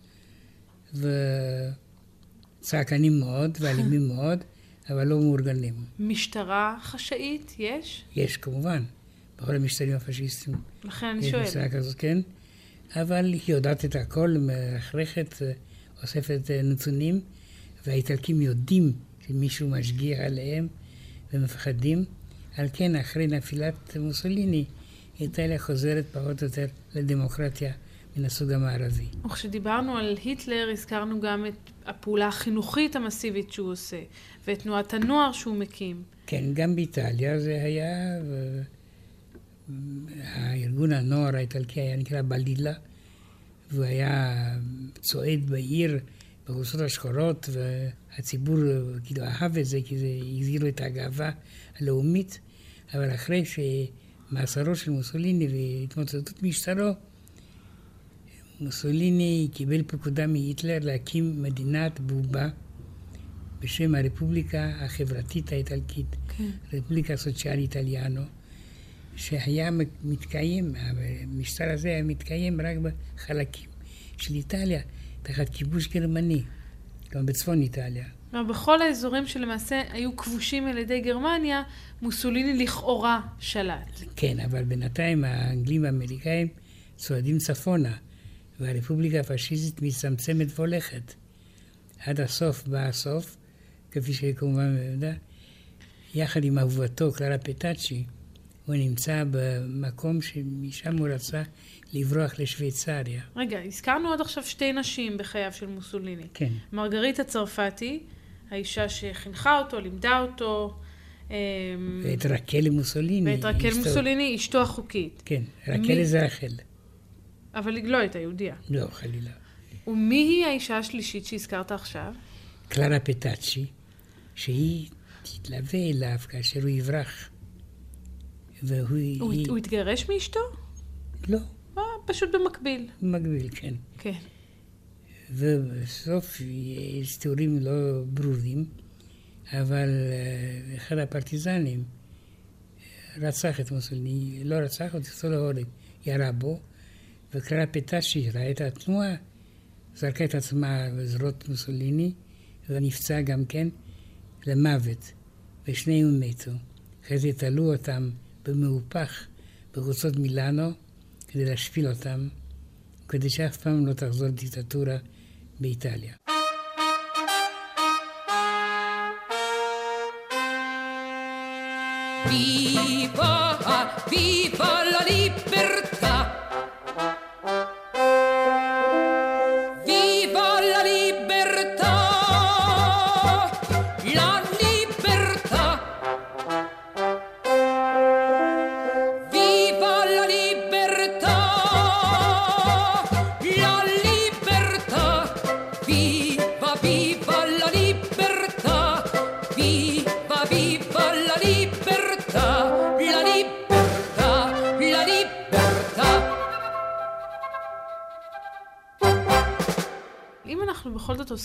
וצעקנים מאוד ואלימים מאוד. אבל לא מאורגנים. משטרה חשאית יש? יש, כמובן. בכל המשטרים הפשיסטיים. לכן אני שואלת. יש משטרה כזאת, כן. אבל היא יודעת את הכל, מרחרחת, אוספת נתונים, והאיטלקים יודעים שמישהו משגיח עליהם ומפחדים. על כן, אחרי נפילת מוסוליני, איטליה חוזרת פחות או יותר לדמוקרטיה מן הסוג המערבי. וכשדיברנו על היטלר, הזכרנו גם את הפעולה החינוכית המסיבית שהוא עושה, ואת תנועת הנוער שהוא מקים. כן, גם באיטליה זה היה, הארגון הנוער האיטלקי היה נקרא בלילה, והוא היה צועד בעיר בקבוצות השחורות, והציבור כאילו אהב את זה, כי זה החזיר את הגאווה הלאומית, אבל אחרי שמאסרו של מוסוליני והתמוטטות משטרו, מוסוליני קיבל פקודה מהיטלר להקים מדינת בובה בשם הרפובליקה החברתית האיטלקית, כן. רפובליקה סוציאלי איטליאנו, שהיה מתקיים, המשטר הזה היה מתקיים רק בחלקים של איטליה, תחת כיבוש גרמני, גם בצפון איטליה. בכל האזורים שלמעשה היו כבושים על ידי גרמניה, מוסוליני לכאורה שלט. כן, אבל בינתיים האנגלים והאמריקאים צועדים צפונה. והרפובליקה הפשיסטית מצטמצמת והולכת. עד הסוף בא הסוף, כפי שכמובן יודע, יחד עם אהובתו, קלרה פטאצ'י, הוא נמצא במקום שמשם הוא רצה לברוח לשוויצריה. רגע, הזכרנו עד עכשיו שתי נשים בחייו של מוסוליני. כן. מרגריטה צרפתי, האישה שחינכה אותו, לימדה אותו. אמ, ואת רקל מוסוליני. ואת רקל מוסוליני, אשתו החוקית. כן, רקל זה רחל. אבל היא לא הייתה יהודייה. לא, חלילה. ומי היא האישה השלישית שהזכרת עכשיו? קלרה פטאצ'י, שהיא תתלווה אליו כאשר הוא יברח. והוא... הוא, היא... הוא התגרש מאשתו? לא. אה, פשוט במקביל. במקביל, כן. כן. ובסוף יש תיאורים לא ברורים, אבל אה, אחד הפרטיזנים רצח את מוסוליני, לא רצח, אותו להורג, ירה בו. וקרא פטאשי ראה את התנועה, זרקה את עצמה בזרועות מוסוליני, ונפצע גם כן למוות, ושניהם מתו. אחרי זה תלו אותם במהופך בקבוצות מילאנו כדי להשפיל אותם, כדי שאף פעם לא תחזור דיקטטורה באיטליה. Viva, viva la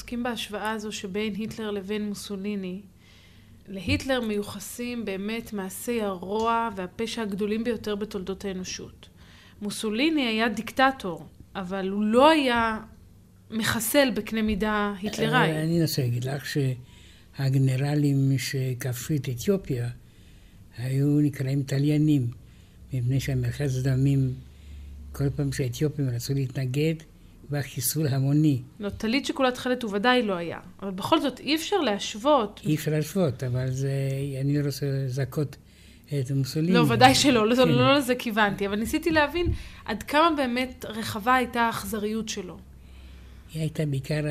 עוסקים בהשוואה הזו שבין היטלר לבין מוסוליני, להיטלר מיוחסים באמת מעשי הרוע והפשע הגדולים ביותר בתולדות האנושות. מוסוליני היה דיקטטור, אבל הוא לא היה מחסל בקנה מידה היטלראי. אני אנסה להגיד לך שהגנרלים שכבשו את אתיופיה היו נקראים תליינים, מפני שהמרכז הדמים, כל פעם שהאתיופים רצו להתנגד, והחיסול המוני. לא, טלית שכולה תכלת הוא ודאי לא היה. אבל בכל זאת, אי אפשר להשוות. אי אפשר להשוות, אבל זה, אני לא רוצה לזכות את מוסוליני. לא, ודאי שלא, לא, כן. לא, לא לזה כיוונתי, אבל ניסיתי להבין עד כמה באמת רחבה הייתה האכזריות שלו. היא הייתה בעיקר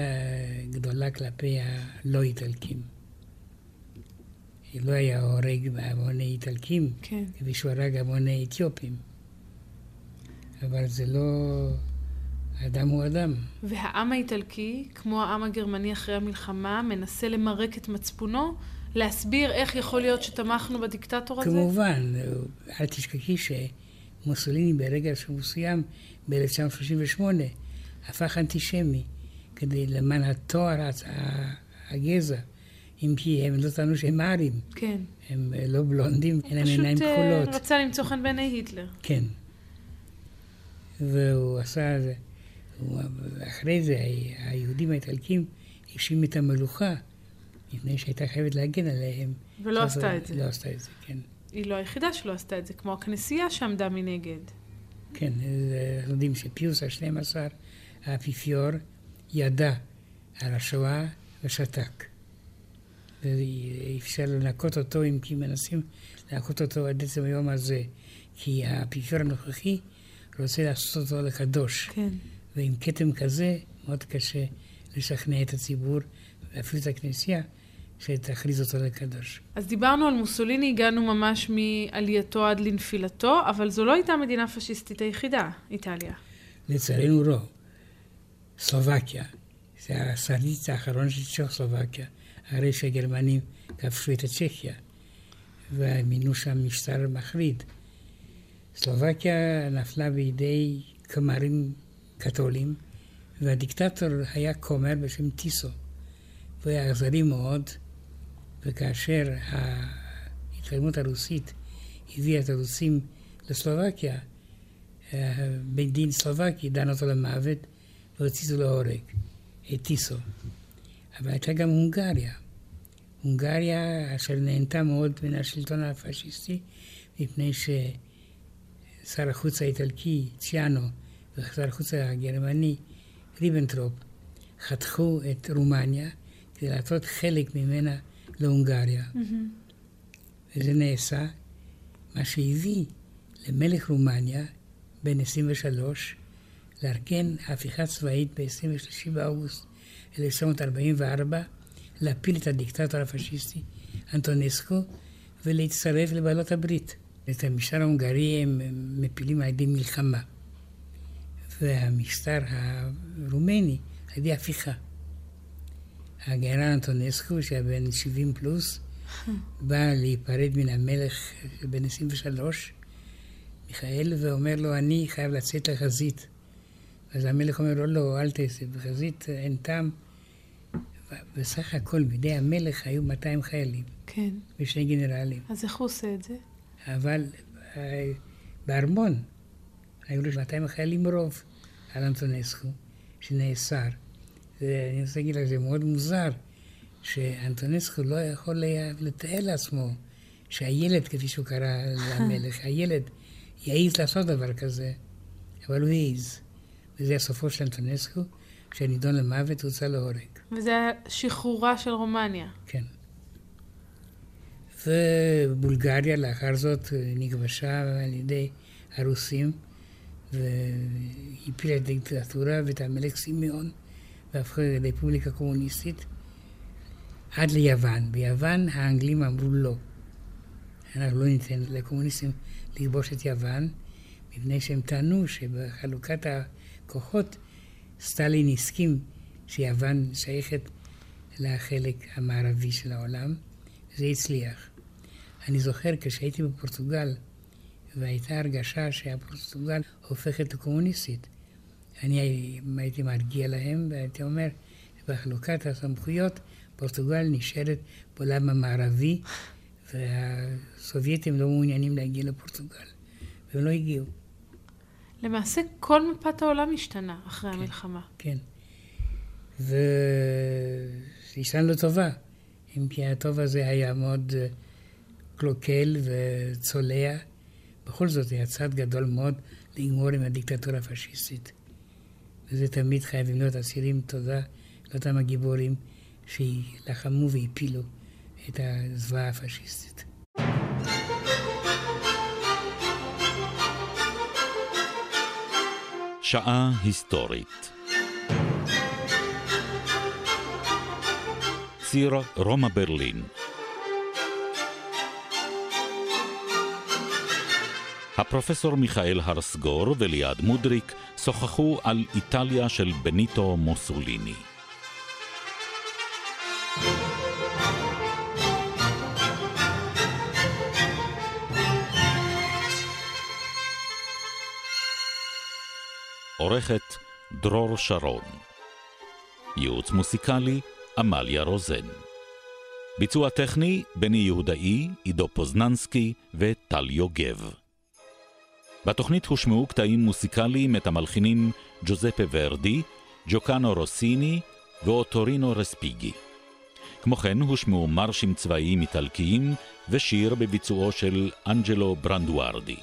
גדולה כלפי הלא איטלקים. לא היה הורג בהמוני איטלקים, כן. כפי שהוא הרג המוני אתיופים. אבל זה לא... אדם הוא אדם. והעם האיטלקי, כמו העם הגרמני אחרי המלחמה, מנסה למרק את מצפונו, להסביר איך יכול להיות שתמכנו בדיקטטור הזה? כמובן, אל תשכחי שמוסוליני ברגע מסוים, ב-1938, הפך אנטישמי, כדי למען התואר הגזע. אם כי הם לא טענו שהם ארים. כן. הם לא בלונדים, אין להם עיניים כחולות. הוא פשוט רצה למצוא חן בעיני היטלר. כן. והוא עשה זה. אחרי זה היהודים האיטלקים האשימו את המלוכה, מפני שהייתה חייבת להגן עליהם. ולא עשתה את זה. לא עשתה את זה, כן. היא לא היחידה שלא עשתה את זה, כמו הכנסייה שעמדה מנגד. כן, אנחנו יודעים שפיוס ה-12, האפיפיור, ידע על השואה ושתק. ואפשר לנקות אותו, אם כי מנסים לנקות אותו עד עצם היום הזה. כי האפיפיור הנוכחי רוצה לעשות אותו לקדוש. כן. ועם כתם כזה מאוד קשה לשכנע את הציבור, ואפילו את הכנסייה, שתכריז אותו לקדוש. אז דיברנו על מוסוליני, הגענו ממש מעלייתו עד לנפילתו, אבל זו לא הייתה המדינה הפשיסטית היחידה, איטליה. לצערנו לא. סלובקיה, זה השריץ האחרון של צ'כוסלובקיה, הרי שהגרמנים כבשו את הצ'כיה, ומינו שם משטר מחריד. סלובקיה נפלה בידי כמרים קתולים, והדיקטטור היה כומר בשם טיסו. הוא היה אכזרי מאוד, וכאשר ההתקדמות הרוסית הביאה את הרוסים לסלובקיה, בית דין סלובקי דן אותו למוות והוציא להורג, את טיסו. אבל הייתה גם הונגריה. הונגריה אשר נהנתה מאוד מן השלטון הפשיסטי, מפני ששר החוץ האיטלקי, ציאנו, ושר החוץ הגרמני, ריבנטרופ, חתכו את רומניה כדי לעשות חלק ממנה להונגריה. Mm-hmm. וזה נעשה, מה שהביא למלך רומניה, בן 23, לארגן הפיכה צבאית ב-23 באוגוסט 1944, להפיל את הדיקטטור הפשיסטי אנטונסקו ולהצטרף לבעלות הברית. את המשטר ההונגרי הם מפילים על ידי מלחמה, והמשטר הרומני על ידי הפיכה. הגנרל אנטונסקו, שהיה בן 70 פלוס, בא להיפרד מן המלך בן 23, מיכאל, ואומר לו, אני חייב לצאת לחזית. אז המלך אומר לו, לא, אל תעשה, בחזית אין טעם. בסך הכל בידי המלך היו 200 חיילים. כן. ושני גנרלים. אז איך הוא עושה את זה? אבל אה, בארמון היו לו 200 חיילים רוב על אנטונסקו, שנאסר. אני רוצה להגיד לך, זה מאוד מוזר שאנטונסקו לא יכול היה לתאר לעצמו שהילד, כפי שהוא קרא למלך, הילד יעז לעשות דבר כזה, אבל הוא העז. וזה הסופו של אנטונסקו, שנידון למוות הוצא להורג. וזה שחרורה של רומניה. כן. ובולגריה לאחר זאת נכבשה על ידי הרוסים, והפילה את הדיקטטורה ואת המלך סימיון. והפכו לרפובליקה קומוניסטית, עד ליוון. ביוון האנגלים אמרו לא. אנחנו לא ניתן לקומוניסטים לכבוש את יוון, מפני שהם טענו שבחלוקת הכוחות סטלין הסכים שיוון שייכת לחלק המערבי של העולם, וזה הצליח. אני זוכר כשהייתי בפורטוגל, והייתה הרגשה שהפורטוגל הופכת לקומוניסטית. אני הייתי מרגיע להם והייתי אומר, בחלוקת הסמכויות פורטוגל נשארת בעולם המערבי והסובייטים לא מעוניינים להגיע לפורטוגל, והם לא הגיעו. למעשה כל מפת העולם השתנה אחרי כן, המלחמה. כן. והשתנה לטובה, אם כי הטוב הזה היה מאוד אה, קלוקל וצולע. בכל זאת, היה צעד גדול מאוד לגמור עם הדיקטטורה הפשיסטית. וזה תמיד חייבים להיות אסירים תודה לאותם הגיבורים שלחמו והפילו את הזוועה הפשיסטית. שעה היסטורית ציר רומא ברלין הפרופסור מיכאל הרסגור וליעד מודריק שוחחו על איטליה של בניטו מוסוליני. עורכת דרור שרון. ייעוץ מוסיקלי עמליה רוזן. ביצוע טכני בני יהודאי, עידו פוזננסקי וטל יוגב. בתוכנית הושמעו קטעים מוסיקליים את המלחינים ג'וזפה ורדי, ג'וקאנו רוסיני ואוטורינו רספיגי. כמו כן הושמעו מרשים צבאיים איטלקיים ושיר בביצועו של אנג'לו ברנדוארדי.